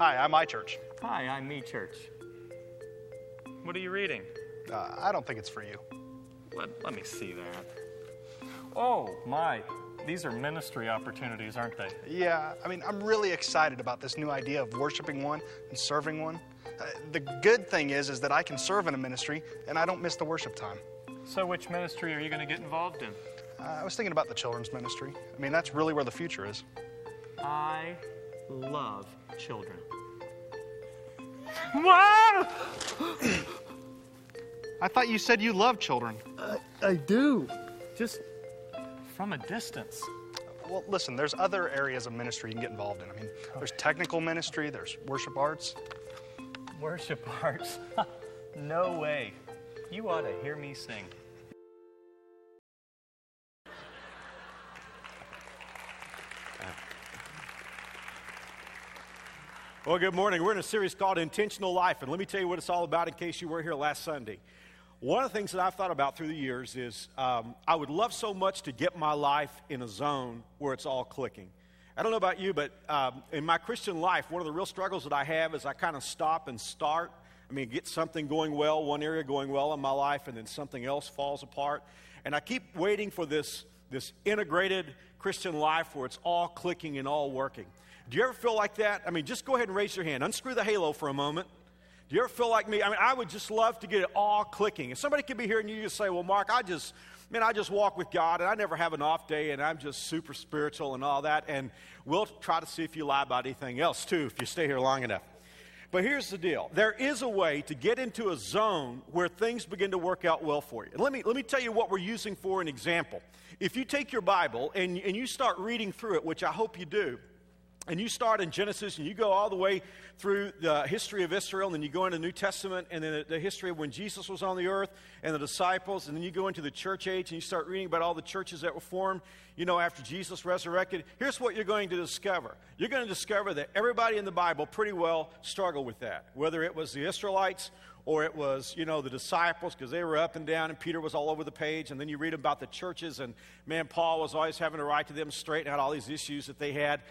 Hi, I'm iChurch. Hi, I'm Me Church. What are you reading? Uh, I don't think it's for you. Let, let me see that. Oh, my. These are ministry opportunities, aren't they? Yeah, I mean, I'm really excited about this new idea of worshiping one and serving one. Uh, the good thing is, is that I can serve in a ministry and I don't miss the worship time. So, which ministry are you going to get involved in? Uh, I was thinking about the children's ministry. I mean, that's really where the future is. I love children. Wow! I thought you said you love children. I do. Just from a distance. Well, listen, there's other areas of ministry you can get involved in. I mean, there's technical ministry, there's worship arts. Worship arts. no way. You ought to hear me sing. Well, good morning. We're in a series called Intentional Life, and let me tell you what it's all about in case you weren't here last Sunday. One of the things that I've thought about through the years is um, I would love so much to get my life in a zone where it's all clicking. I don't know about you, but um, in my Christian life, one of the real struggles that I have is I kind of stop and start. I mean, get something going well, one area going well in my life, and then something else falls apart. And I keep waiting for this, this integrated Christian life where it's all clicking and all working. Do you ever feel like that? I mean, just go ahead and raise your hand. Unscrew the halo for a moment. Do you ever feel like me? I mean, I would just love to get it all clicking. If somebody could be here and you just say, well, Mark, I just, man, I just walk with God and I never have an off day and I'm just super spiritual and all that. And we'll try to see if you lie about anything else too if you stay here long enough. But here's the deal there is a way to get into a zone where things begin to work out well for you. And let me, let me tell you what we're using for an example. If you take your Bible and, and you start reading through it, which I hope you do, and you start in Genesis and you go all the way through the history of Israel, and then you go into the New Testament and then the history of when Jesus was on the earth and the disciples, and then you go into the church age and you start reading about all the churches that were formed, you know, after Jesus resurrected. Here's what you're going to discover you're going to discover that everybody in the Bible pretty well struggled with that, whether it was the Israelites or it was, you know, the disciples because they were up and down and Peter was all over the page. And then you read about the churches, and man, Paul was always having to write to them, straighten out all these issues that they had.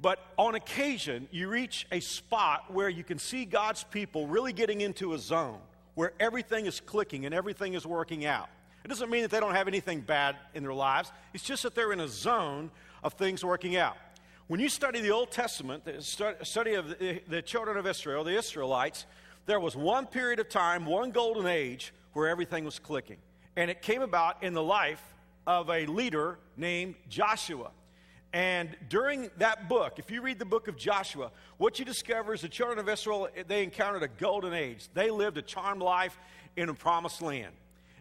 But on occasion, you reach a spot where you can see God's people really getting into a zone where everything is clicking and everything is working out. It doesn't mean that they don't have anything bad in their lives, it's just that they're in a zone of things working out. When you study the Old Testament, the study of the, children of Israel, the Israelites, there was one period of time, one golden age, where everything was clicking. And it came about in the life of a leader named Joshua. And during that book, if you read the book of Joshua, what you discover is the children of Israel, they encountered a golden age. They lived a charmed life in a promised land.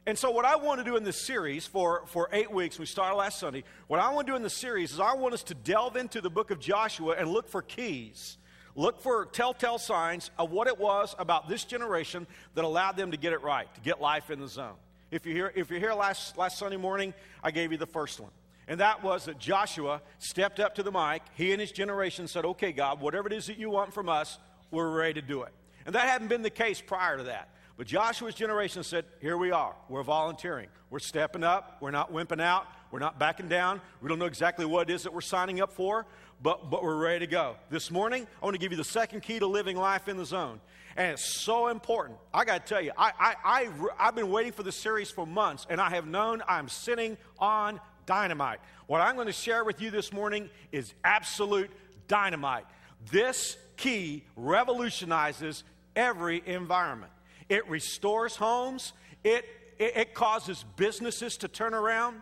And so, what I want to do in this series for, for eight weeks, we started last Sunday, what I want to do in the series is I want us to delve into the book of Joshua and look for keys. Look for telltale signs of what it was about this generation that allowed them to get it right, to get life in the zone. If you're here, if you're here last, last Sunday morning, I gave you the first one. And that was that Joshua stepped up to the mic. He and his generation said, Okay, God, whatever it is that you want from us, we're ready to do it. And that hadn't been the case prior to that. But Joshua's generation said, Here we are. We're volunteering. We're stepping up. We're not wimping out. We're not backing down. We don't know exactly what it is that we're signing up for, but, but we're ready to go. This morning, I want to give you the second key to living life in the zone. And it's so important. I got to tell you, I, I, I, I've been waiting for this series for months, and I have known I'm sitting on dynamite. What I'm going to share with you this morning is absolute dynamite. This key revolutionizes every environment. It restores homes, it, it, it causes businesses to turn around.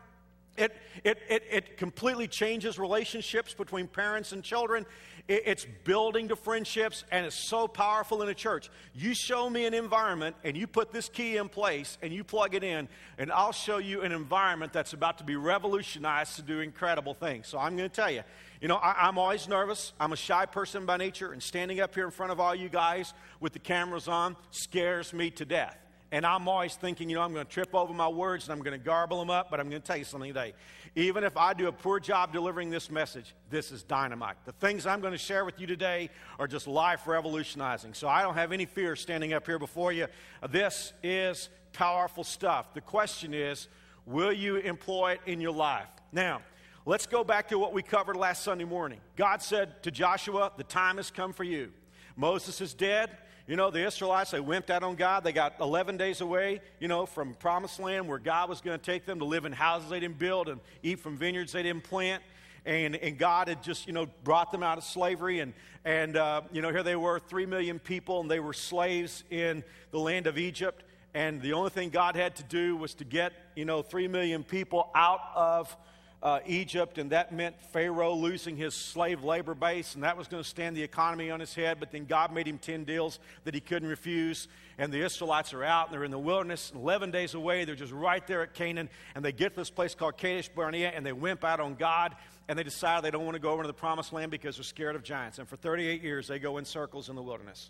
It, it, it, it completely changes relationships between parents and children. It's building to friendships, and it's so powerful in a church. You show me an environment, and you put this key in place, and you plug it in, and I'll show you an environment that's about to be revolutionized to do incredible things. So I'm going to tell you, you know, I, am always nervous. I'm a shy person by nature, and standing up here in front of all you guys with the cameras on scares me to death. And I'm always thinking, you know, I'm going to trip over my words and I'm going to garble them up, but I'm going to tell you something today. Even if I do a poor job delivering this message, this is dynamite. The things I'm going to share with you today are just life revolutionizing. So I don't have any fear standing up here before you. This is powerful stuff. The question is, will you employ it in your life? Now, let's go back to what we covered last Sunday morning. God said to Joshua, The time has come for you. Moses is dead. You know, the Israelites, they wimped out on God. They got 11 days away, you know, from promised land where God was going to take them to live in houses they didn't build and eat from vineyards they didn't plant. And, and God had just, you know, brought them out of slavery. And, and uh, you know, here they were, 3 million people, and they were slaves in the land of Egypt. And the only thing God had to do was to get, you know, 3 million people out of uh, Egypt, and that meant Pharaoh losing his slave labor base, and that was going to stand the economy on his head. But then God made him 10 deals that he couldn't refuse, and the Israelites are out, and they're in the wilderness, 11 days away. They're just right there at Canaan, and they get to this place called Kadesh Barnea, and they wimp out on God, and they decide they don't want to go over to the promised land because they're scared of giants. And for 38 years, they go in circles in the wilderness.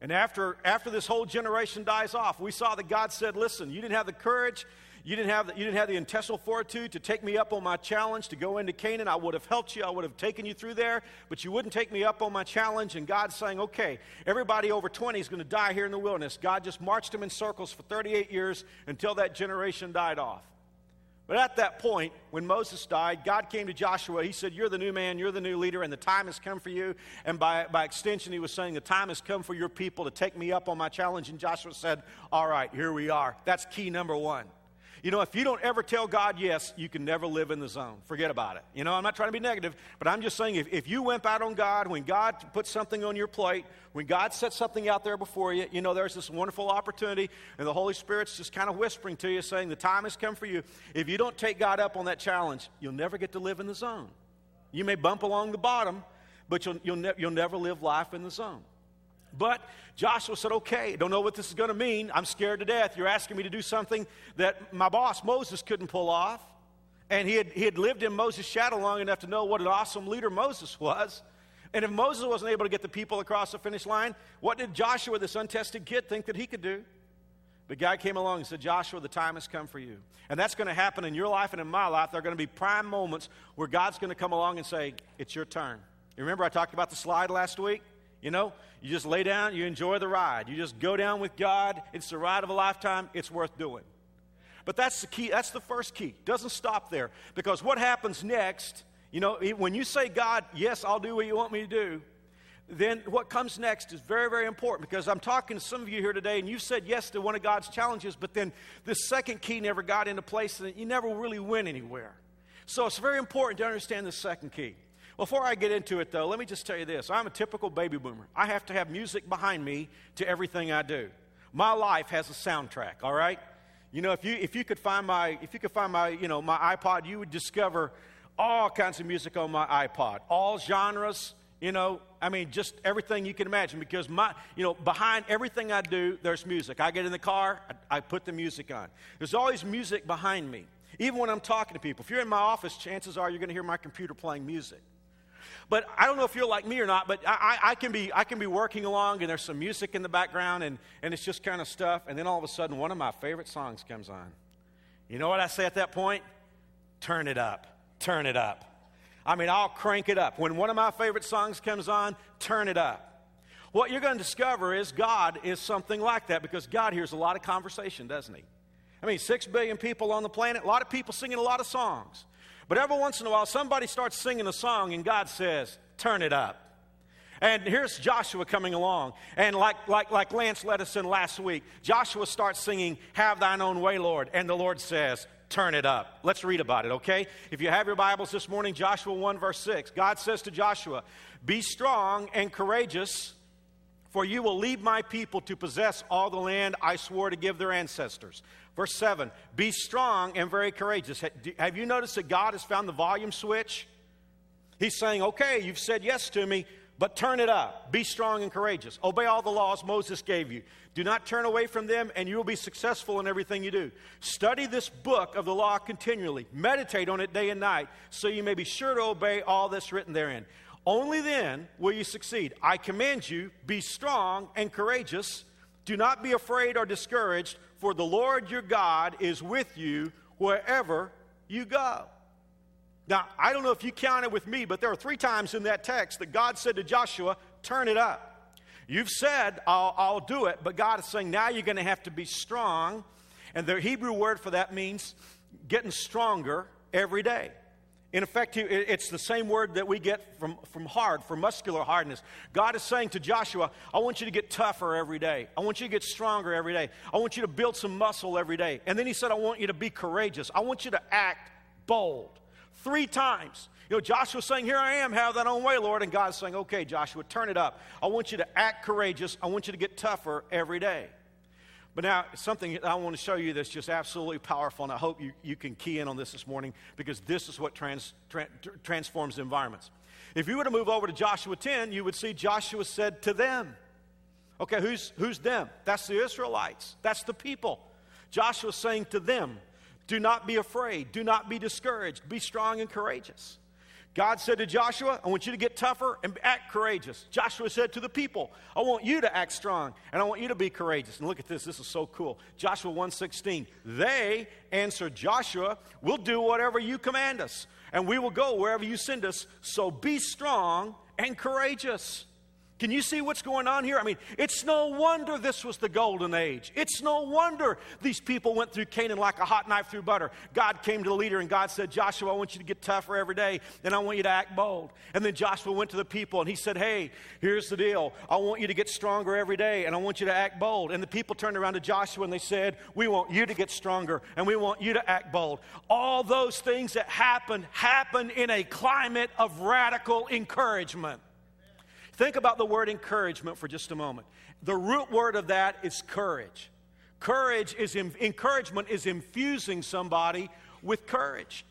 And after, after this whole generation dies off, we saw that God said, Listen, you didn't have the courage you didn't, have the, you didn't have the intestinal fortitude to take me up on my challenge to go into Canaan. I would have helped you. I would have taken you through there, but you wouldn't take me up on my challenge. And God's saying, okay, everybody over 20 is going to die here in the wilderness. God just marched them in circles for 38 years until that generation died off. But at that point, when Moses died, God came to Joshua. He said, You're the new man, you're the new leader, and the time has come for you. And by, by extension, he was saying, The time has come for your people to take me up on my challenge. And Joshua said, All right, here we are. That's key number one. You know, if you don't ever tell God yes, you can never live in the zone. Forget about it. You know, I'm not trying to be negative, but I'm just saying if, if you wimp out on God, when God puts something on your plate, when God sets something out there before you, you know, there's this wonderful opportunity, and the Holy Spirit's just kind of whispering to you, saying, The time has come for you. If you don't take God up on that challenge, you'll never get to live in the zone. You may bump along the bottom, but you'll, you'll, ne- you'll never live life in the zone. But Joshua said, Okay, don't know what this is going to mean. I'm scared to death. You're asking me to do something that my boss Moses couldn't pull off. And he had, he had lived in Moses' shadow long enough to know what an awesome leader Moses was. And if Moses wasn't able to get the people across the finish line, what did Joshua, this untested kid, think that he could do? But God came along and said, Joshua, the time has come for you. And that's going to happen in your life and in my life. There are going to be prime moments where God's going to come along and say, It's your turn. You remember I talked about the slide last week? You know, you just lay down, you enjoy the ride. You just go down with God. It's the ride of a lifetime. It's worth doing. But that's the key. That's the first key. Doesn't stop there. Because what happens next, you know, when you say, God, yes, I'll do what you want me to do, then what comes next is very, very important because I'm talking to some of you here today and you said yes to one of God's challenges, but then this second key never got into place and you never really went anywhere. So it's very important to understand the second key. Before I get into it, though, let me just tell you this. I'm a typical baby boomer. I have to have music behind me to everything I do. My life has a soundtrack, all right? You know, if you, if you could find my, if you could find my, you know, my iPod, you would discover all kinds of music on my iPod, all genres, you know, I mean, just everything you can imagine because my, you know, behind everything I do, there's music. I get in the car, I, I put the music on. There's always music behind me. Even when I'm talking to people. If you're in my office, chances are you're going to hear my computer playing music. But I don't know if you're like me or not, but I, I, can, be, I can be working along and there's some music in the background and, and it's just kind of stuff. And then all of a sudden, one of my favorite songs comes on. You know what I say at that point? Turn it up. Turn it up. I mean, I'll crank it up. When one of my favorite songs comes on, turn it up. What you're going to discover is God is something like that because God hears a lot of conversation, doesn't He? I mean, six billion people on the planet, a lot of people singing a lot of songs. But every once in a while, somebody starts singing a song and God says, Turn it up. And here's Joshua coming along. And like, like, like Lance in last week, Joshua starts singing, Have thine own way, Lord. And the Lord says, Turn it up. Let's read about it, okay? If you have your Bibles this morning, Joshua 1, verse 6, God says to Joshua, Be strong and courageous, for you will lead my people to possess all the land I swore to give their ancestors. Verse 7 Be strong and very courageous. Have you noticed that God has found the volume switch? He's saying, Okay, you've said yes to me, but turn it up. Be strong and courageous. Obey all the laws Moses gave you. Do not turn away from them, and you will be successful in everything you do. Study this book of the law continually. Meditate on it day and night, so you may be sure to obey all that's written therein. Only then will you succeed. I command you, be strong and courageous. Do not be afraid or discouraged for the Lord your God is with you wherever you go. Now, I don't know if you counted with me, but there are three times in that text that God said to Joshua, Turn it up. You've said, I'll, I'll do it, but God is saying, Now you're going to have to be strong. And the Hebrew word for that means getting stronger every day. In effect, it's the same word that we get from, from hard, for muscular hardness. God is saying to Joshua, I want you to get tougher every day. I want you to get stronger every day. I want you to build some muscle every day. And then he said, I want you to be courageous. I want you to act bold. Three times. You know, Joshua's saying, Here I am, have that own way, Lord. And God's saying, Okay, Joshua, turn it up. I want you to act courageous. I want you to get tougher every day. But now, something I want to show you that's just absolutely powerful, and I hope you, you can key in on this this morning because this is what trans, tra- transforms environments. If you were to move over to Joshua 10, you would see Joshua said to them. Okay, who's, who's them? That's the Israelites, that's the people. Joshua saying to them, Do not be afraid, do not be discouraged, be strong and courageous. God said to Joshua, I want you to get tougher and act courageous. Joshua said to the people, I want you to act strong and I want you to be courageous. And look at this, this is so cool. Joshua 1:16. They answered Joshua, We'll do whatever you command us, and we will go wherever you send us. So be strong and courageous. Can you see what's going on here? I mean, it's no wonder this was the golden age. It's no wonder these people went through Canaan like a hot knife through butter. God came to the leader and God said, Joshua, I want you to get tougher every day and I want you to act bold. And then Joshua went to the people and he said, Hey, here's the deal. I want you to get stronger every day and I want you to act bold. And the people turned around to Joshua and they said, We want you to get stronger and we want you to act bold. All those things that happened happened in a climate of radical encouragement. Think about the word encouragement for just a moment. The root word of that is courage. Courage is encouragement is infusing somebody with courage.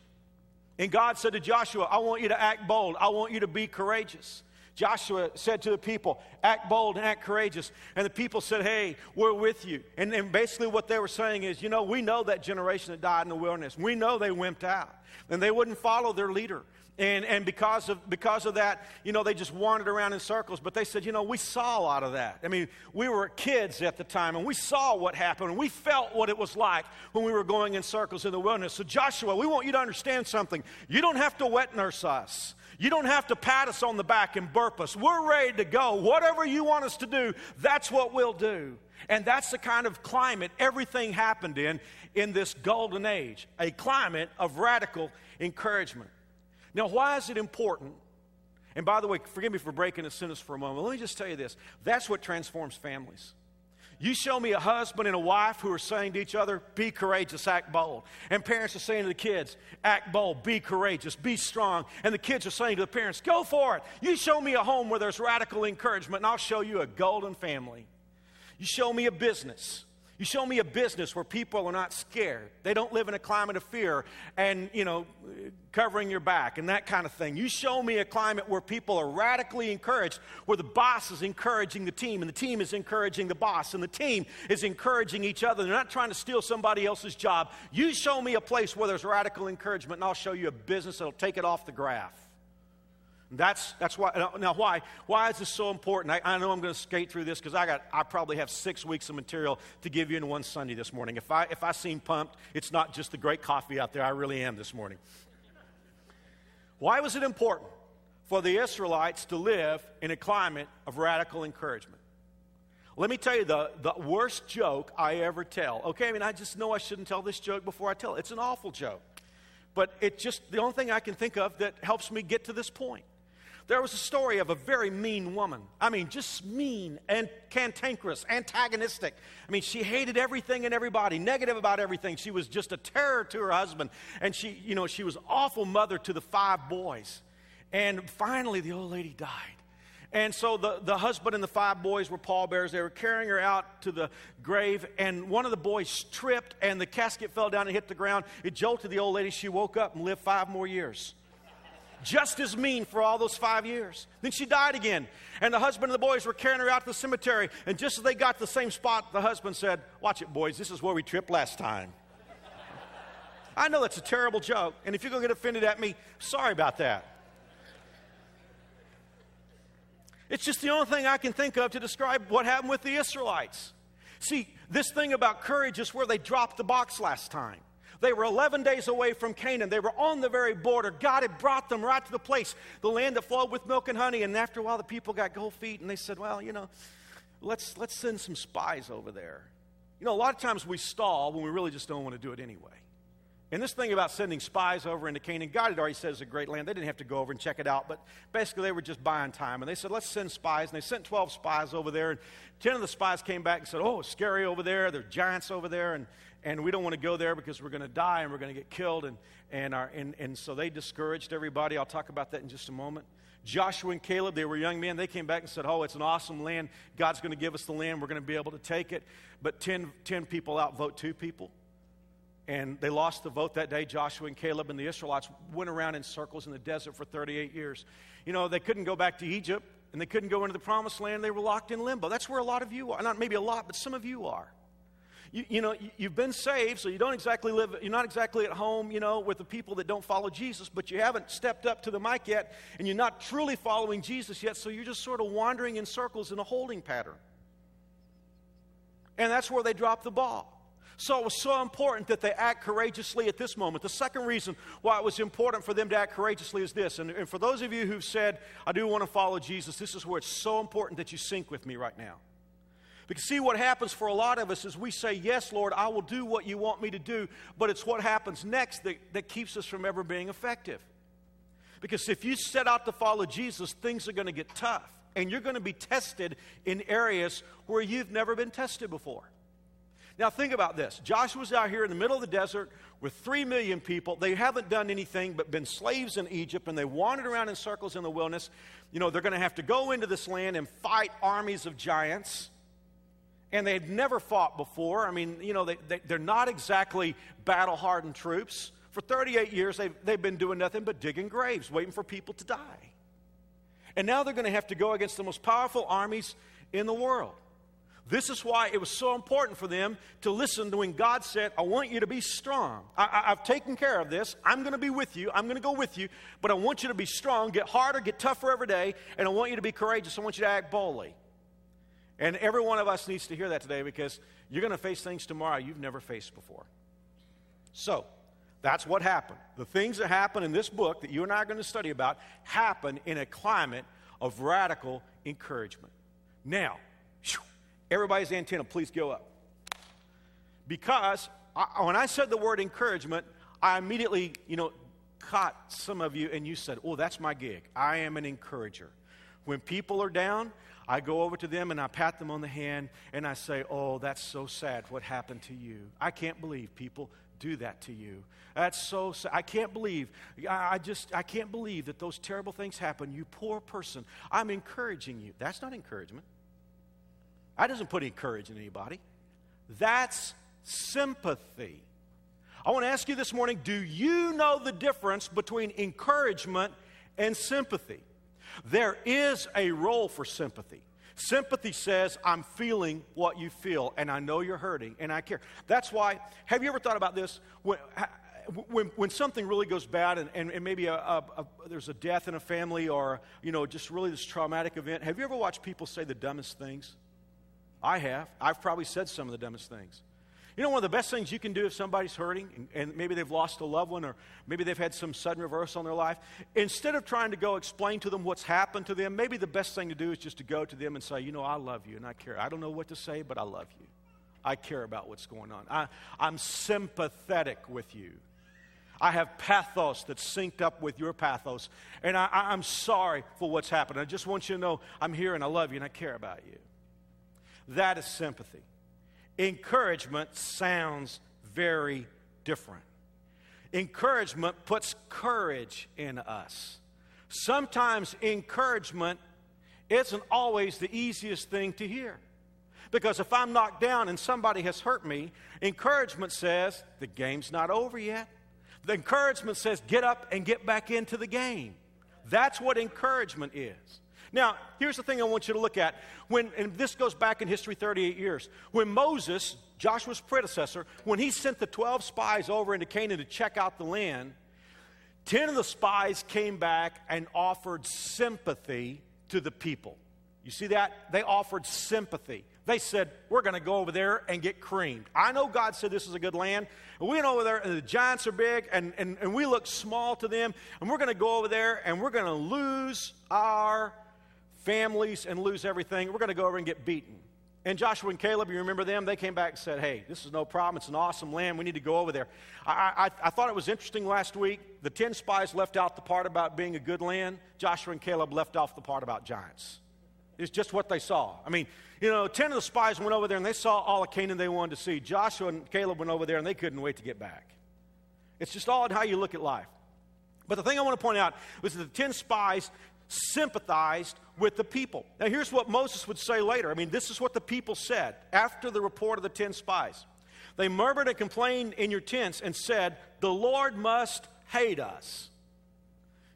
And God said to Joshua, I want you to act bold. I want you to be courageous. Joshua said to the people, Act bold and act courageous. And the people said, Hey, we're with you. And, and basically, what they were saying is, You know, we know that generation that died in the wilderness. We know they wimped out. And they wouldn't follow their leader. And, and because, of, because of that, you know, they just wandered around in circles. But they said, you know, we saw a lot of that. I mean, we were kids at the time, and we saw what happened, and we felt what it was like when we were going in circles in the wilderness. So, Joshua, we want you to understand something. You don't have to wet nurse us. You don't have to pat us on the back and burp us. We're ready to go. Whatever you want us to do, that's what we'll do. And that's the kind of climate everything happened in in this golden age a climate of radical encouragement. Now, why is it important? And by the way, forgive me for breaking a sentence for a moment. Let me just tell you this that's what transforms families. You show me a husband and a wife who are saying to each other, be courageous, act bold. And parents are saying to the kids, act bold, be courageous, be strong. And the kids are saying to the parents, go for it. You show me a home where there's radical encouragement, and I'll show you a golden family. You show me a business you show me a business where people are not scared. They don't live in a climate of fear and, you know, covering your back and that kind of thing. You show me a climate where people are radically encouraged, where the boss is encouraging the team and the team is encouraging the boss and the team is encouraging each other. They're not trying to steal somebody else's job. You show me a place where there's radical encouragement and I'll show you a business that'll take it off the graph. That's, that's why. Now, why? Why is this so important? I, I know I'm going to skate through this because I got. I probably have six weeks of material to give you in one Sunday this morning. If I if I seem pumped, it's not just the great coffee out there. I really am this morning. Why was it important for the Israelites to live in a climate of radical encouragement? Let me tell you the, the worst joke I ever tell. Okay, I mean, I just know I shouldn't tell this joke before I tell it. It's an awful joke. But it's just the only thing I can think of that helps me get to this point. There was a story of a very mean woman. I mean, just mean and cantankerous, antagonistic. I mean, she hated everything and everybody, negative about everything. She was just a terror to her husband. And she, you know, she was awful mother to the five boys. And finally, the old lady died. And so the, the husband and the five boys were pallbearers. They were carrying her out to the grave, and one of the boys tripped, and the casket fell down and hit the ground. It jolted the old lady. She woke up and lived five more years just as mean for all those five years. Then she died again. And the husband and the boys were carrying her out to the cemetery. And just as they got to the same spot, the husband said, Watch it, boys, this is where we tripped last time. I know that's a terrible joke. And if you're going to get offended at me, sorry about that. It's just the only thing I can think of to describe what happened with the Israelites. See, this thing about courage is where they dropped the box last time. They were 11 days away from Canaan. They were on the very border. God had brought them right to the place, the land that flowed with milk and honey. And after a while, the people got cold feet and they said, Well, you know, let's, let's send some spies over there. You know, a lot of times we stall when we really just don't want to do it anyway. And this thing about sending spies over into Canaan, God had already said it's a great land. They didn't have to go over and check it out, but basically they were just buying time. And they said, let's send spies. And they sent 12 spies over there. And 10 of the spies came back and said, oh, scary over there. There are giants over there. And, and we don't want to go there because we're going to die and we're going to get killed. And, and, our, and, and so they discouraged everybody. I'll talk about that in just a moment. Joshua and Caleb, they were young men. They came back and said, Oh, it's an awesome land. God's going to give us the land. We're going to be able to take it. But 10, 10 people outvote two people. And they lost the vote that day. Joshua and Caleb and the Israelites went around in circles in the desert for 38 years. You know, they couldn't go back to Egypt and they couldn't go into the promised land. They were locked in limbo. That's where a lot of you are. Not maybe a lot, but some of you are. You, you, know, you've been saved, so you don't exactly live, you're not exactly at home, you know, with the people that don't follow Jesus, but you haven't stepped up to the mic yet, and you're not truly following Jesus yet, so you're just sort of wandering in circles in a holding pattern. And that's where they drop the ball. So it was so important that they act courageously at this moment. The second reason why it was important for them to act courageously is this. And, and for those of you who've said, I do want to follow Jesus, this is where it's so important that you sync with me right now. Because, see, what happens for a lot of us is we say, Yes, Lord, I will do what you want me to do, but it's what happens next that, that keeps us from ever being effective. Because if you set out to follow Jesus, things are going to get tough, and you're going to be tested in areas where you've never been tested before. Now, think about this Joshua's out here in the middle of the desert with three million people. They haven't done anything but been slaves in Egypt, and they wandered around in circles in the wilderness. You know, they're going to have to go into this land and fight armies of giants. And they had never fought before. I mean, you know, they, they, they're not exactly battle hardened troops. For 38 years, they've, they've been doing nothing but digging graves, waiting for people to die. And now they're going to have to go against the most powerful armies in the world. This is why it was so important for them to listen to when God said, I want you to be strong. I, have taken care of this. I'm going to be with you. I'm going to go with you. But I want you to be strong, get harder, get tougher every day. And I want you to be courageous. I want you to act boldly. And every one of us needs to hear that today because you're going to face things tomorrow you've never faced before. So, that's what happened. The things that happen in this book that you and I are going to study about happen in a climate of radical encouragement. Now, Everybody's antenna, please go up. Because I, when I said the word encouragement, I immediately, you know, caught some of you and you said, Oh, that's my gig. I am an encourager. When people are down, I go over to them and I pat them on the hand and I say, Oh, that's so sad what happened to you. I can't believe people do that to you. That's so sad. I can't believe, I just, I can't believe that those terrible things happen. You poor person. I'm encouraging you. That's not encouragement. That doesn't put any courage in anybody. That's sympathy. I want to ask you this morning do you know the difference between encouragement and sympathy? There is a role for sympathy. Sympathy says, I'm feeling what you feel, and I know you're hurting, and I care. That's why, have you ever thought about this? When, when, when something really goes bad, and, and, and maybe a, a, a, there's a death in a family, or, you know, just really this traumatic event, have you ever watched people say the dumbest things? I have. I've probably said some of the dumbest things. You know, one of the best things you can do if somebody's hurting and, and, maybe they've lost a loved one or maybe they've had some sudden reversal in their life, instead of trying to go explain to them what's happened to them, maybe the best thing to do is just to go to them and say, You know, I love you and I care. I don't know what to say, but I love you. I care about what's going on. I, I'm sympathetic with you. I have pathos that's synced up with your pathos, and I, I'm sorry for what's happened. I just want you to know I'm here and I love you and I care about you. That is sympathy. Encouragement sounds very different. Encouragement puts courage in us. Sometimes encouragement isn't always the easiest thing to hear. Because if I'm knocked down and somebody has hurt me, encouragement says, the game's not over yet. The encouragement says, get up and get back into the game. That's what encouragement is. Now, here's the thing I want you to look at. When, and this goes back in history 38 years. When Moses, Joshua's predecessor, when he sent the 12 spies over into Canaan to check out the land, 10 of the spies came back and offered sympathy to the people. You see that? They offered sympathy. They said, We're going to go over there and get creamed. I know God said this is a good land. And we went over there, and the giants are big, and, and, and we look small to them. And we're going to go over there, and we're going to lose our families and lose everything. We're going to go over and get beaten. And Joshua and Caleb, you remember them? They came back and said, Hey, this is no problem. It's an awesome land. We need to go over there. I, I, I thought it was interesting last week. The 10 spies left out the part about being a good land. Joshua and Caleb left off the part about giants. It's just what they saw. I mean, you know, 10 of the spies went over there and they saw all of Canaan they wanted to see. Joshua and Caleb went over there and they couldn't wait to get back. It's just all in how you look at life. But the thing I want to point out was that the 10 spies sympathized with the people. Now, here's what Moses would say later. I mean, this is what the people said after the report of the 10 spies. They murmured and complained in your tents and said, The Lord must hate us.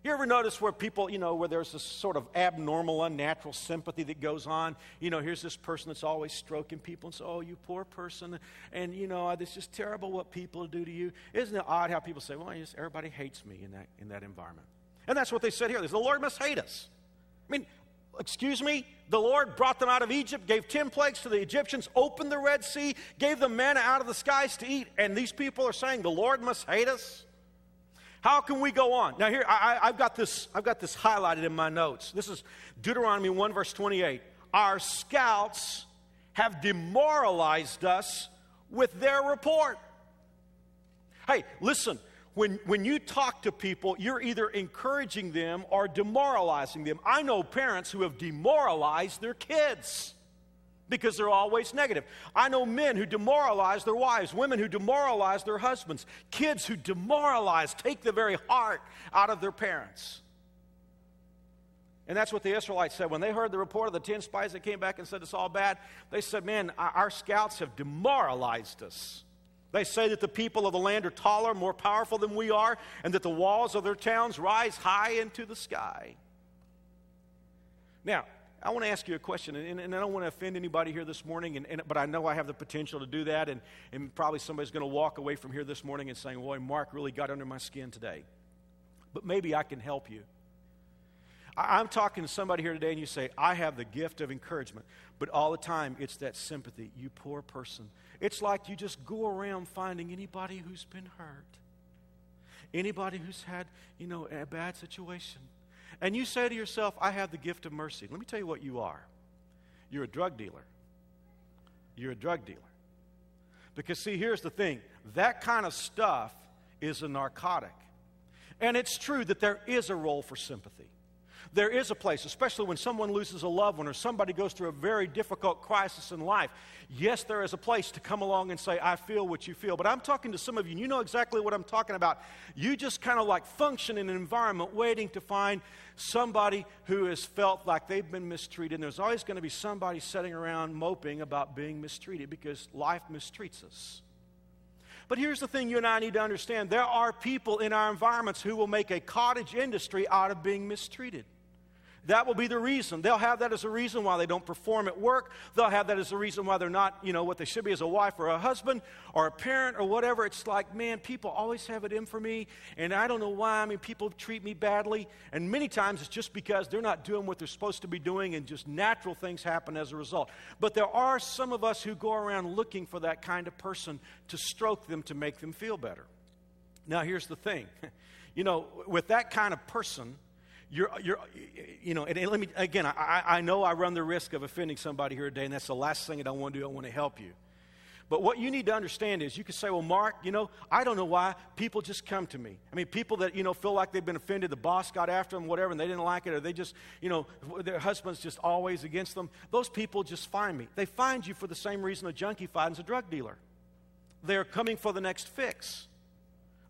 You ever notice where people, you know, where there's this sort of abnormal, unnatural sympathy that goes on? You know, here's this person that's always stroking people and says, Oh, you poor person. And, you know, it's just terrible what people do to you. Isn't it odd how people say, Well, just, everybody hates me in that, in that environment? And that's what they said here. They said, The Lord must hate us. I mean, excuse me? The Lord brought them out of Egypt, gave 10 plagues to the Egyptians, opened the Red Sea, gave them manna out of the skies to eat. And these people are saying, The Lord must hate us? How can we go on? Now, here, I, have got this, I've got this highlighted in my notes. This is Deuteronomy 1, verse 28. Our scouts have demoralized us with their report. Hey, listen, when, when you talk to people, you're either encouraging them or demoralizing them. I know parents who have demoralized their kids because they're always negative. I know men who demoralize their wives, women who demoralize their husbands, kids who demoralize, take the very heart out of their parents. And that's what the Israelites said. When they heard the report of the 10 spies that came back and said it's all bad, they said, Man, our scouts have demoralized us. They say that the people of the land are taller, more powerful than we are, and that the walls of their towns rise high into the sky. Now, I want to ask you a question, and, and I don't want to offend anybody here this morning, and, and, but I know I have the potential to do that, and, and probably somebody's going to walk away from here this morning and saying, Boy, Mark really got under my skin today. But maybe I can help you. I'm talking to somebody here today, and you say, I have the gift of encouragement, but all the time it's that sympathy. You poor person. It's like you just go around finding anybody who's been hurt, anybody who's had, you know, a bad situation and you say to yourself, I have the gift of mercy, let me tell you what you are. You're a drug dealer. You're a drug dealer. Because, see, here's the thing that kind of stuff is a narcotic. And it's true that there is a role for sympathy. There is a place, especially when someone loses a loved one or somebody goes through a very difficult crisis in life. Yes, there is a place to come along and say, I feel what you feel. But I'm talking to some of you, and you know exactly what I'm talking about. You just kind of like function in an environment waiting to find somebody who has felt like they've been mistreated. And there's always going to be somebody sitting around moping about being mistreated because life mistreats us. But here's the thing you and I need to understand there are people in our environments who will make a cottage industry out of being mistreated. That will be the reason. They'll have that as a reason why they don't perform at work. They'll have that as a reason why they're not, you know, what they should be as a wife or a husband or a parent or whatever. It's like, man, people always have it in for me, and I don't know why. I mean, people treat me badly, and many times it's just because they're not doing what they're supposed to be doing, and just natural things happen as a result. But there are some of us who go around looking for that kind of person to stroke them to make them feel better. Now, here's the thing. You know, with that kind of person, you're, you're, you know, and, and let me, again, I, I know I run the risk of offending somebody here today, and that's the last thing that I want to do. I want to help you. But what you need to understand is you can say, well, Mark, you know, I don't know why people just come to me. I mean, people that, you know, feel like they've been offended, the boss got after them, whatever, and they didn't like it, or they just, you know, their husband's just always against them. Those people just find me. They find you for the same reason a junkie finds a drug dealer. They're coming for the next fix.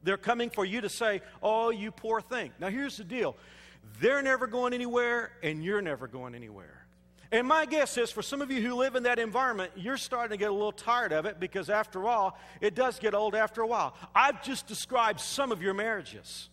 They're coming for you to say, oh, you poor thing. Now, here's the deal they're never going anywhere, and you're never going anywhere. And my guess is for some of you who live in that environment, you're starting to get a little tired of it because, after all, it does get old after a while. I've just described some of your marriages.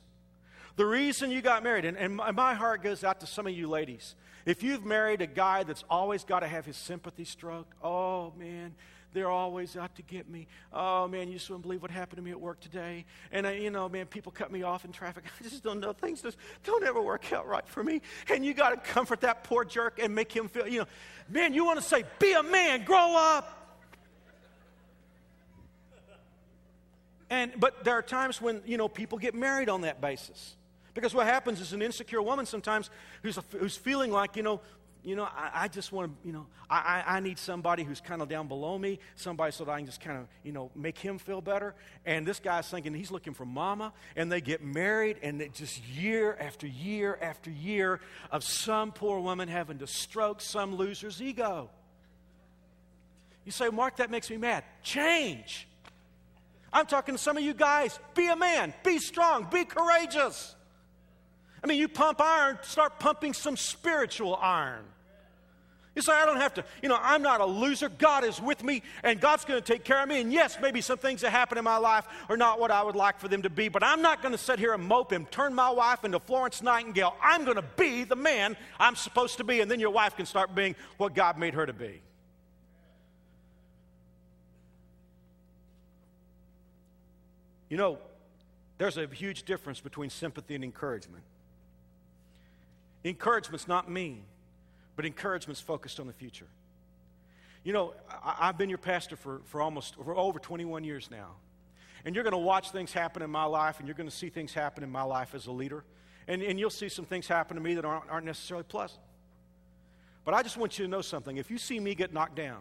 The reason you got married, and, and my heart goes out to some of you ladies. If you've married a guy that's always got to have his sympathy stroke, oh man, they're always out to get me. Oh, man, you just wouldn't believe what happened to me at work today. And, I, you know, man, people cut me off in traffic. I just don't know. Things just don't ever work out right for me. And you got to comfort that poor jerk and make him feel, you know, man, you want to say, be a man, grow up. And, but there are times when, you know, people get married on that basis. Because what happens is an insecure woman sometimes who's, who's feeling like, you know, you know, I, I just want to, you know, I, I need somebody who's kind of down below me, somebody so that I can just kind of, you know, make him feel better. And this guy's thinking he's looking for mama, and they get married, and it just year after year after year of some poor woman having to stroke some loser's ego. You say, Mark, that makes me mad. Change. I'm talking to some of you guys. Be a man, be strong, be courageous. I mean, you pump iron, start pumping some spiritual iron. You say, I don't have to, you know, I'm not a loser. God is with me, and God's going to take care of me. And yes, maybe some things that happen in my life are not what I would like for them to be, but I'm not going to sit here and mope and turn my wife into Florence Nightingale. I'm going to be the man I'm supposed to be, and then your wife can start being what God made her to be. You know, there's a huge difference between sympathy and encouragement. Encouragement's not mean, but encouragement's focused on the future. You know, I, have been your pastor for, for almost for over 21 years now. And you're going to watch things happen in my life, and you're going to see things happen in my life as a leader. And, and you'll see some things happen to me that aren't, aren't necessarily pleasant. But I just want you to know something. If you see me get knocked down,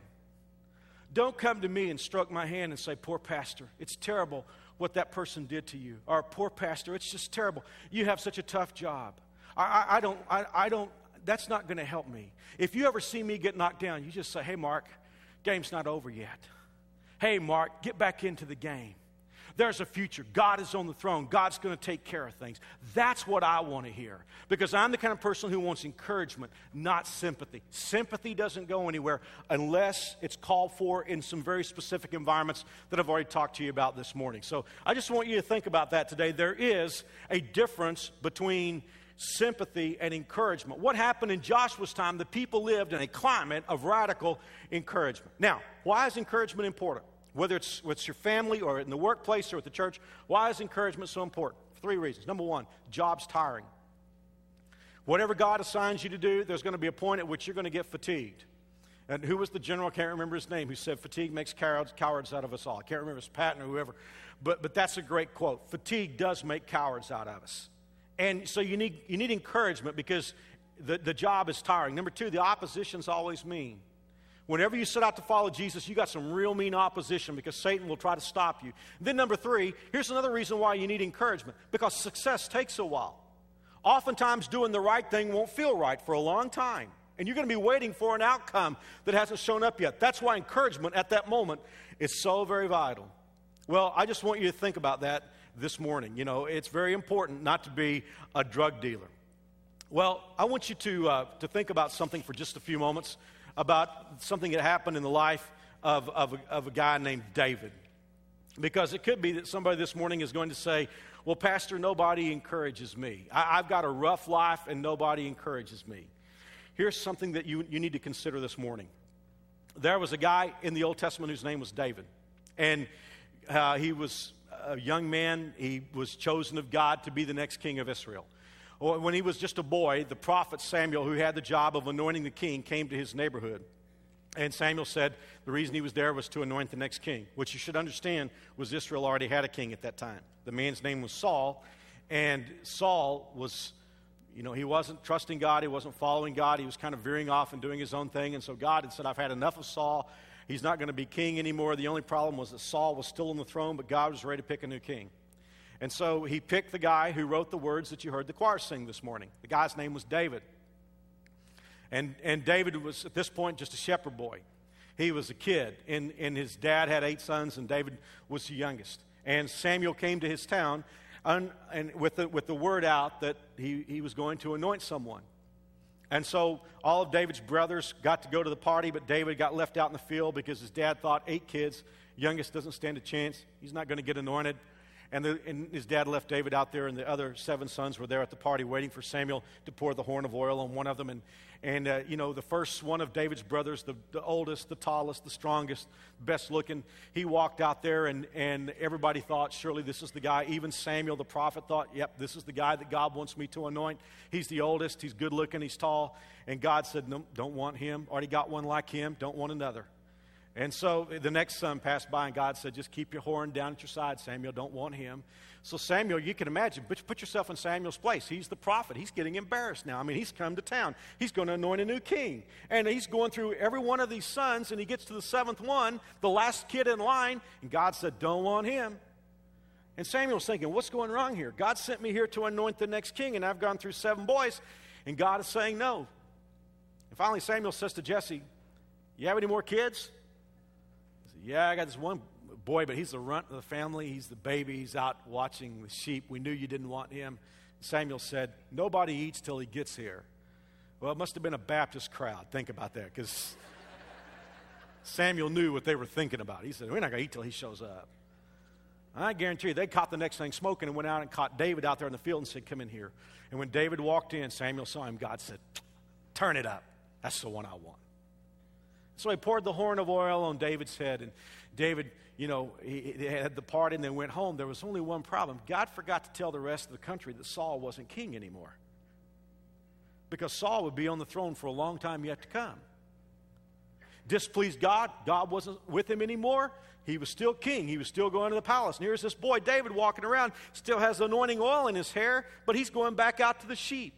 don't come to me and stroke my hand and say, Poor pastor, it's terrible what that person did to you. Or, Poor pastor, it's just terrible. You have such a tough job. I, I, don't, I, I don't, that's not going to help me. If you ever see me get knocked down, you just say, hey, Mark, game's not over yet. Hey, Mark, get back into the game. There's a future. God is on the throne. God's going to take care of things. That's what I want to hear because I'm the kind of person who wants encouragement, not sympathy. Sympathy doesn't go anywhere unless it's called for in some very specific environments that I've already talked to you about this morning. So I just want you to think about that today. There is a difference between sympathy, and encouragement. What happened in Joshua's time? The people lived in a climate of radical encouragement. Now, why is encouragement important? Whether it's with your family or in the workplace or at the church, why is encouragement so important? For three reasons. Number one, job's tiring. Whatever God assigns you to do, there's going to be a point at which you're going to get fatigued. And who was the general? I can't remember his name, who said, Fatigue makes cowards, cowards out of us all. I can't remember if it's Patton or whoever. But, but that's a great quote. Fatigue does make cowards out of us. And so you need, you need encouragement because the, the job is tiring. Number two, the opposition's always mean. Whenever you set out to follow Jesus, you got some real mean opposition because Satan will try to stop you. then, number three, here's another reason why you need encouragement because success takes a while. Oftentimes, doing the right thing won't feel right for a long time, and you're going to be waiting for an outcome that hasn't shown up yet. That's why encouragement at that moment is so very vital. Well, I just want you to think about that this morning. You know, it's very important not to be a drug dealer. Well, I want you to, uh, to think about something for just a few moments about something that happened in the life of, of, a, of a guy named David. Because it could be that somebody this morning is going to say, Well, Pastor, nobody encourages me. I, have got a rough life and nobody encourages me. Here's something that you, you need to consider this morning. There was a guy in the Old Testament whose name was David. And uh, he was a young man, he was chosen of God to be the next king of Israel. When he was just a boy, the prophet Samuel, who had the job of anointing the king, came to his neighborhood. And Samuel said the reason he was there was to anoint the next king, which you should understand was Israel already had a king at that time. The man's name was Saul, and Saul was, you know, he wasn't trusting God, he wasn't following God, he was kind of veering off and doing his own thing. And so God had said, I've had enough of Saul. He's not going to be king anymore. The only problem was that Saul was still on the throne, but God was ready to pick a new king. And so he picked the guy who wrote the words that you heard the choir sing this morning. The guy's name was David. And, and David was, at this point, just a shepherd boy. He was a kid, and, and his dad had eight sons, and David was the youngest. And Samuel came to his town and, and with, the, with the word out that he, he was going to anoint someone. And so all of David's brothers got to go to the party, but David got left out in the field because his dad thought eight kids, youngest doesn't stand a chance. He's not going to get anointed. And, the, and, his dad left David out there, and the other seven sons were there at the party waiting for Samuel to pour the horn of oil on one of them. And, and uh, you know, the first one of David's brothers, the, the oldest, the tallest, the strongest, best looking, he walked out there, and, and everybody thought, surely this is the guy. Even Samuel, the prophet, thought, yep, this is the guy that God wants me to anoint. He's the oldest, he's good looking, he's tall. And God said, no, don't want him. Already got one like him, don't want another. And so the next son passed by, and God said, Just keep your horn down at your side, Samuel. Don't want him. So, Samuel, you can imagine, but put yourself in Samuel's place. He's the prophet. He's getting embarrassed now. I mean, he's come to town. He's going to anoint a new king. And he's going through every one of these sons, and he gets to the seventh one, the last kid in line, and God said, Don't want him. And Samuel's thinking, What's going wrong here? God sent me here to anoint the next king, and I've gone through seven boys, and God is saying no. And finally, Samuel says to Jesse, You have any more kids? Yeah, I got this one boy, but he's the runt of the family. He's the baby. He's out watching the sheep. We knew you didn't want him. Samuel said, Nobody eats till he gets here. Well, it must have been a Baptist crowd. Think about that, because Samuel knew what they were thinking about. He said, We're not going to eat till he shows up. I guarantee you, they caught the next thing smoking and went out and caught David out there in the field and said, Come in here. And when David walked in, Samuel saw him. God said, Turn it up. That's the one I want. So he poured the horn of oil on David's head, and David, you know, he, he had the party and then went home. There was only one problem. God forgot to tell the rest of the country that Saul wasn't king anymore. Because Saul would be on the throne for a long time yet to come. Displeased God, God wasn't with him anymore. He was still king. He was still going to the palace. And here's this boy, David, walking around, still has anointing oil in his hair, but he's going back out to the sheep.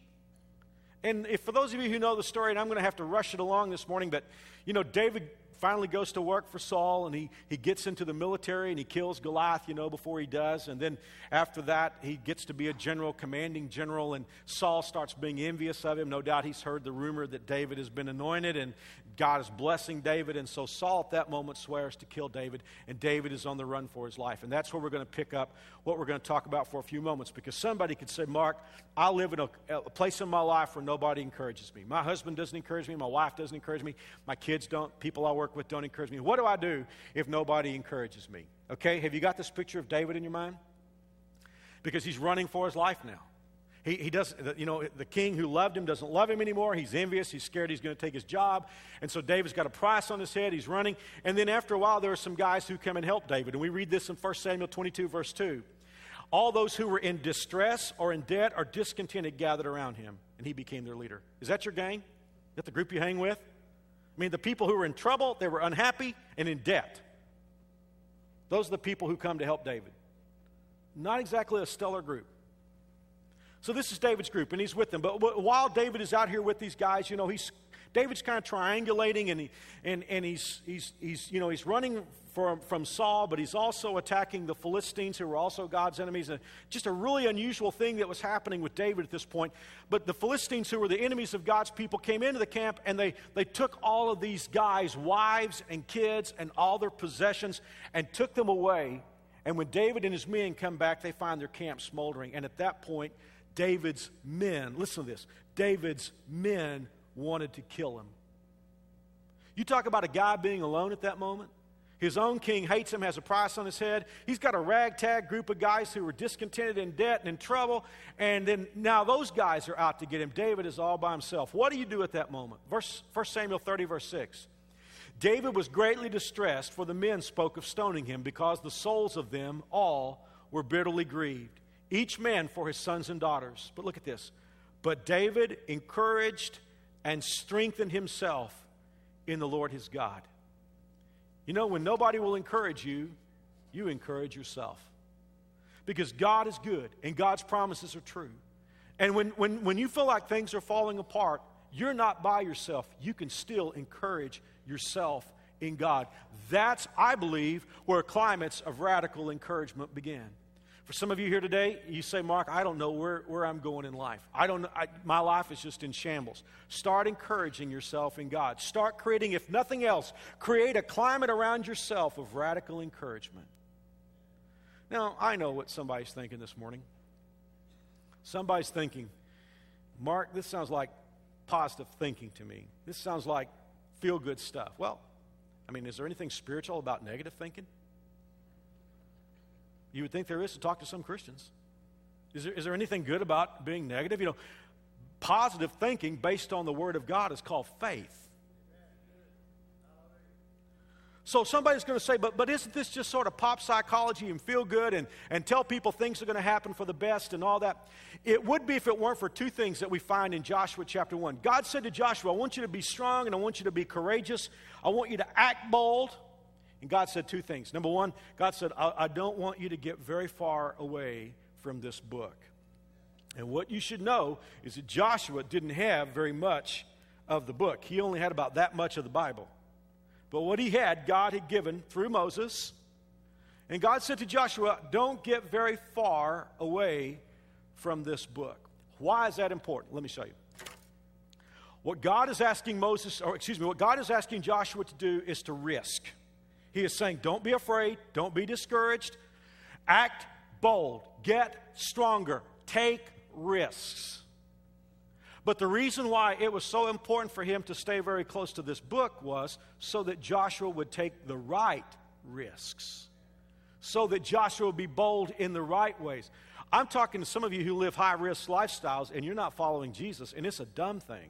And if, for those of you who know the story, and I'm going to have to rush it along this morning, but you know, David finally goes to work for Saul and he, he gets into the military and he kills Goliath, you know, before he does. And then after that, he gets to be a general, commanding general, and Saul starts being envious of him. No doubt he's heard the rumor that David has been anointed and God is blessing David. And so Saul at that moment swears to kill David, and David is on the run for his life. And that's where we're going to pick up what we're going to talk about for a few moments because somebody could say, Mark, I live in a, a place in my life where nobody encourages me. My husband doesn't encourage me, my wife doesn't encourage me, my kids don't, people I work with don't encourage me. What do I do if nobody encourages me? Okay, have you got this picture of David in your mind? Because he's running for his life now. He, he doesn't, you know, the king who loved him doesn't love him anymore. He's envious. He's scared he's going to take his job. And so David's got a price on his head. He's running. And then after a while, there are some guys who come and help David. And we read this in 1 Samuel 22, verse 2. All those who were in distress or in debt or discontented gathered around him, and he became their leader. Is that your gang? Is that the group you hang with? I mean, the people who were in trouble, they were unhappy and in debt. Those are the people who come to help David. Not exactly a stellar group. So this is David's group, and he's with them. But while David is out here with these guys, you know, he's David's kind of triangulating, and he and, and he's he's he's you know he's running from from Saul, but he's also attacking the Philistines, who were also God's enemies. And just a really unusual thing that was happening with David at this point. But the Philistines, who were the enemies of God's people, came into the camp and they they took all of these guys' wives and kids and all their possessions and took them away. And when David and his men come back, they find their camp smoldering. And at that point, David's men, listen to this, David's men wanted to kill him. You talk about a guy being alone at that moment. His own king hates him, has a price on his head. He's got a ragtag group of guys who are discontented, in debt, and in trouble. And then now those guys are out to get him. David is all by himself. What do you do at that moment? Verse 1 Samuel 30, verse 6. David was greatly distressed, for the men spoke of stoning him, because the souls of them all were bitterly grieved each man for his sons and daughters. But look at this. But David encouraged and strengthened himself in the Lord his God. You know, when nobody will encourage you, you encourage yourself. Because God is good and God's promises are true. And when, when, when you feel like things are falling apart, you're not by yourself. You can still encourage yourself in God. That's, I believe, where climates of radical encouragement begin. For some of you here today, you say, Mark, I don't know where, where I'm going in life. I don't I, my life is just in shambles. Start encouraging yourself in God. Start creating, if nothing else, create a climate around yourself of radical encouragement. Now, I know what somebody's thinking this morning. Somebody's thinking, Mark, this sounds like positive thinking to me. This sounds like feel good stuff. Well, I mean, is there anything spiritual about negative thinking? You would think there is to talk to some Christians. Is there, is there anything good about being negative? You know, positive thinking based on the Word of God is called faith. So somebody's going to say, but, but isn't this just sort of pop psychology and feel good and, and tell people things are going to happen for the best and all that? It would be if it weren't for two things that we find in Joshua chapter 1. God said to Joshua, I want you to be strong and I want you to be courageous. I want you to act bold. And God said two things. Number one, God said, I, I don't want you to get very far away from this book. And what you should know is that Joshua didn't have very much of the book, he only had about that much of the Bible. But what he had, God had given through Moses. And God said to Joshua, Don't get very far away from this book. Why is that important? Let me show you. What God is asking Moses, or excuse me, what God is asking Joshua to do is to risk. He is saying, Don't be afraid, don't be discouraged, act bold, get stronger, take risks. But the reason why it was so important for him to stay very close to this book was so that Joshua would take the right risks, so that Joshua would be bold in the right ways. I'm talking to some of you who live high risk lifestyles and you're not following Jesus, and it's a dumb thing.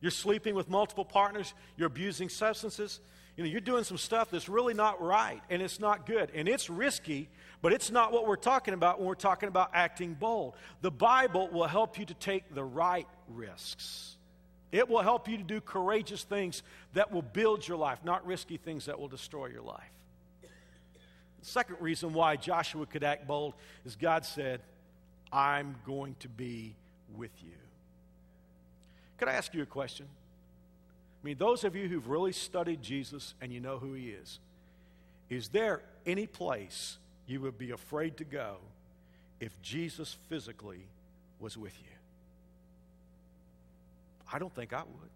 You're sleeping with multiple partners, you're abusing substances, you know, you're doing some stuff that's really not right and it's not good and it's risky, but it's not what we're talking about when we're talking about acting bold. The Bible will help you to take the right risks. It will help you to do courageous things that will build your life, not risky things that will destroy your life. The second reason why Joshua could act bold is God said, I'm going to be with you. Could I ask you a question? I mean, those of you who've really studied Jesus and you know who he is, is there any place you would be afraid to go if Jesus physically was with you? I don't think I would.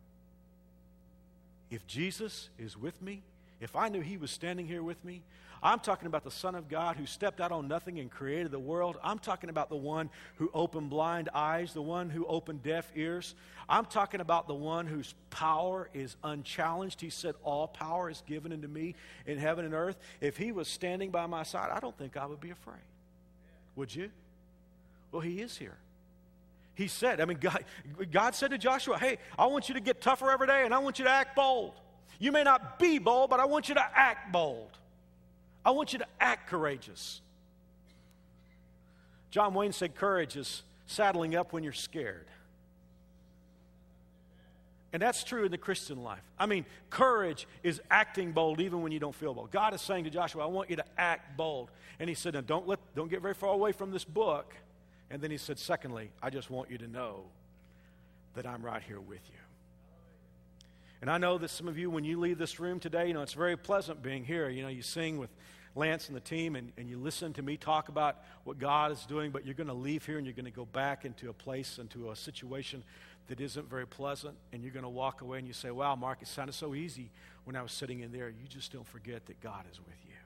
If Jesus is with me, if I knew he was standing here with me, I'm talking about the Son of God who stepped out on nothing and created the world. I'm talking about the one who opened blind eyes, the one who opened deaf ears. I'm talking about the one whose power is unchallenged. He said, All power is given unto me in heaven and earth. If he was standing by my side, I don't think I would be afraid. Would you? Well, he is here. He said, I mean, God, God said to Joshua, Hey, I want you to get tougher every day and I want you to act bold. You may not be bold, but I want you to act bold. I want you to act courageous. John Wayne said courage is saddling up when you're scared. And that's true in the Christian life. I mean, courage is acting bold even when you don't feel bold. God is saying to Joshua, I want you to act bold. And he said, now don't, let, don't get very far away from this book. And then he said, secondly, I just want you to know that I'm right here with you. And I know that some of you, when you leave this room today, you know, it's very pleasant being here. You know, you sing with Lance and the team, and, and you listen to me talk about what God is doing, but you're going to leave here and you're going to go back into a place, into a situation that isn't very pleasant, and you're going to walk away and you say, Wow, Mark, it sounded so easy when I was sitting in there. You just don't forget that God is with you.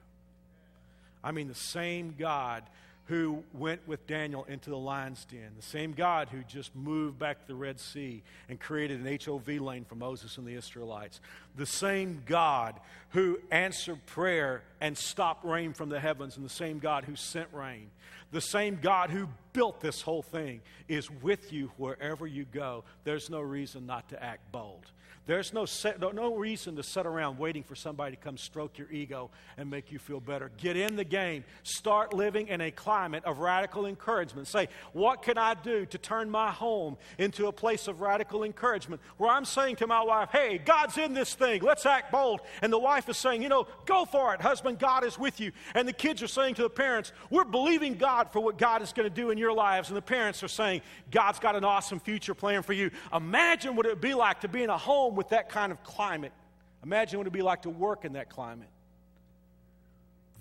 I mean, the same God who went with Daniel into the lion's den, the same God who just moved back the Red Sea and created an HOV lane for Moses and the Israelites, the same God who answered prayer and stopped rain from the heavens, and the same God who sent rain, the same God who built this whole thing is with you wherever you go. There's no reason not to act bold. There's no, set, no reason to sit around waiting for somebody to come stroke your ego and make you feel better. Get in the game. Start living in a climate of radical encouragement. Say, what can I do to turn my home into a place of radical encouragement where I'm saying to my wife, hey, God's in this thing. Let's act bold. And the wife is saying, you know, go for it, husband. God is with you. And the kids are saying to the parents, we're believing God for what God is going to do in your lives. And the parents are saying, God's got an awesome future plan for you. Imagine what it would be like to be in a home with that kind of climate. Imagine what it would be like to work in that climate.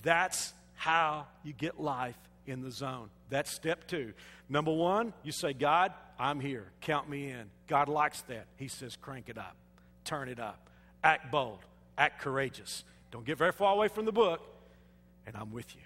That's how you get life in the zone. That's step two. Number one, you say, God, I'm here. Count me in. God likes that. He says, crank it up, turn it up, act bold, act courageous. Don't get very far away from the book, and I'm with you.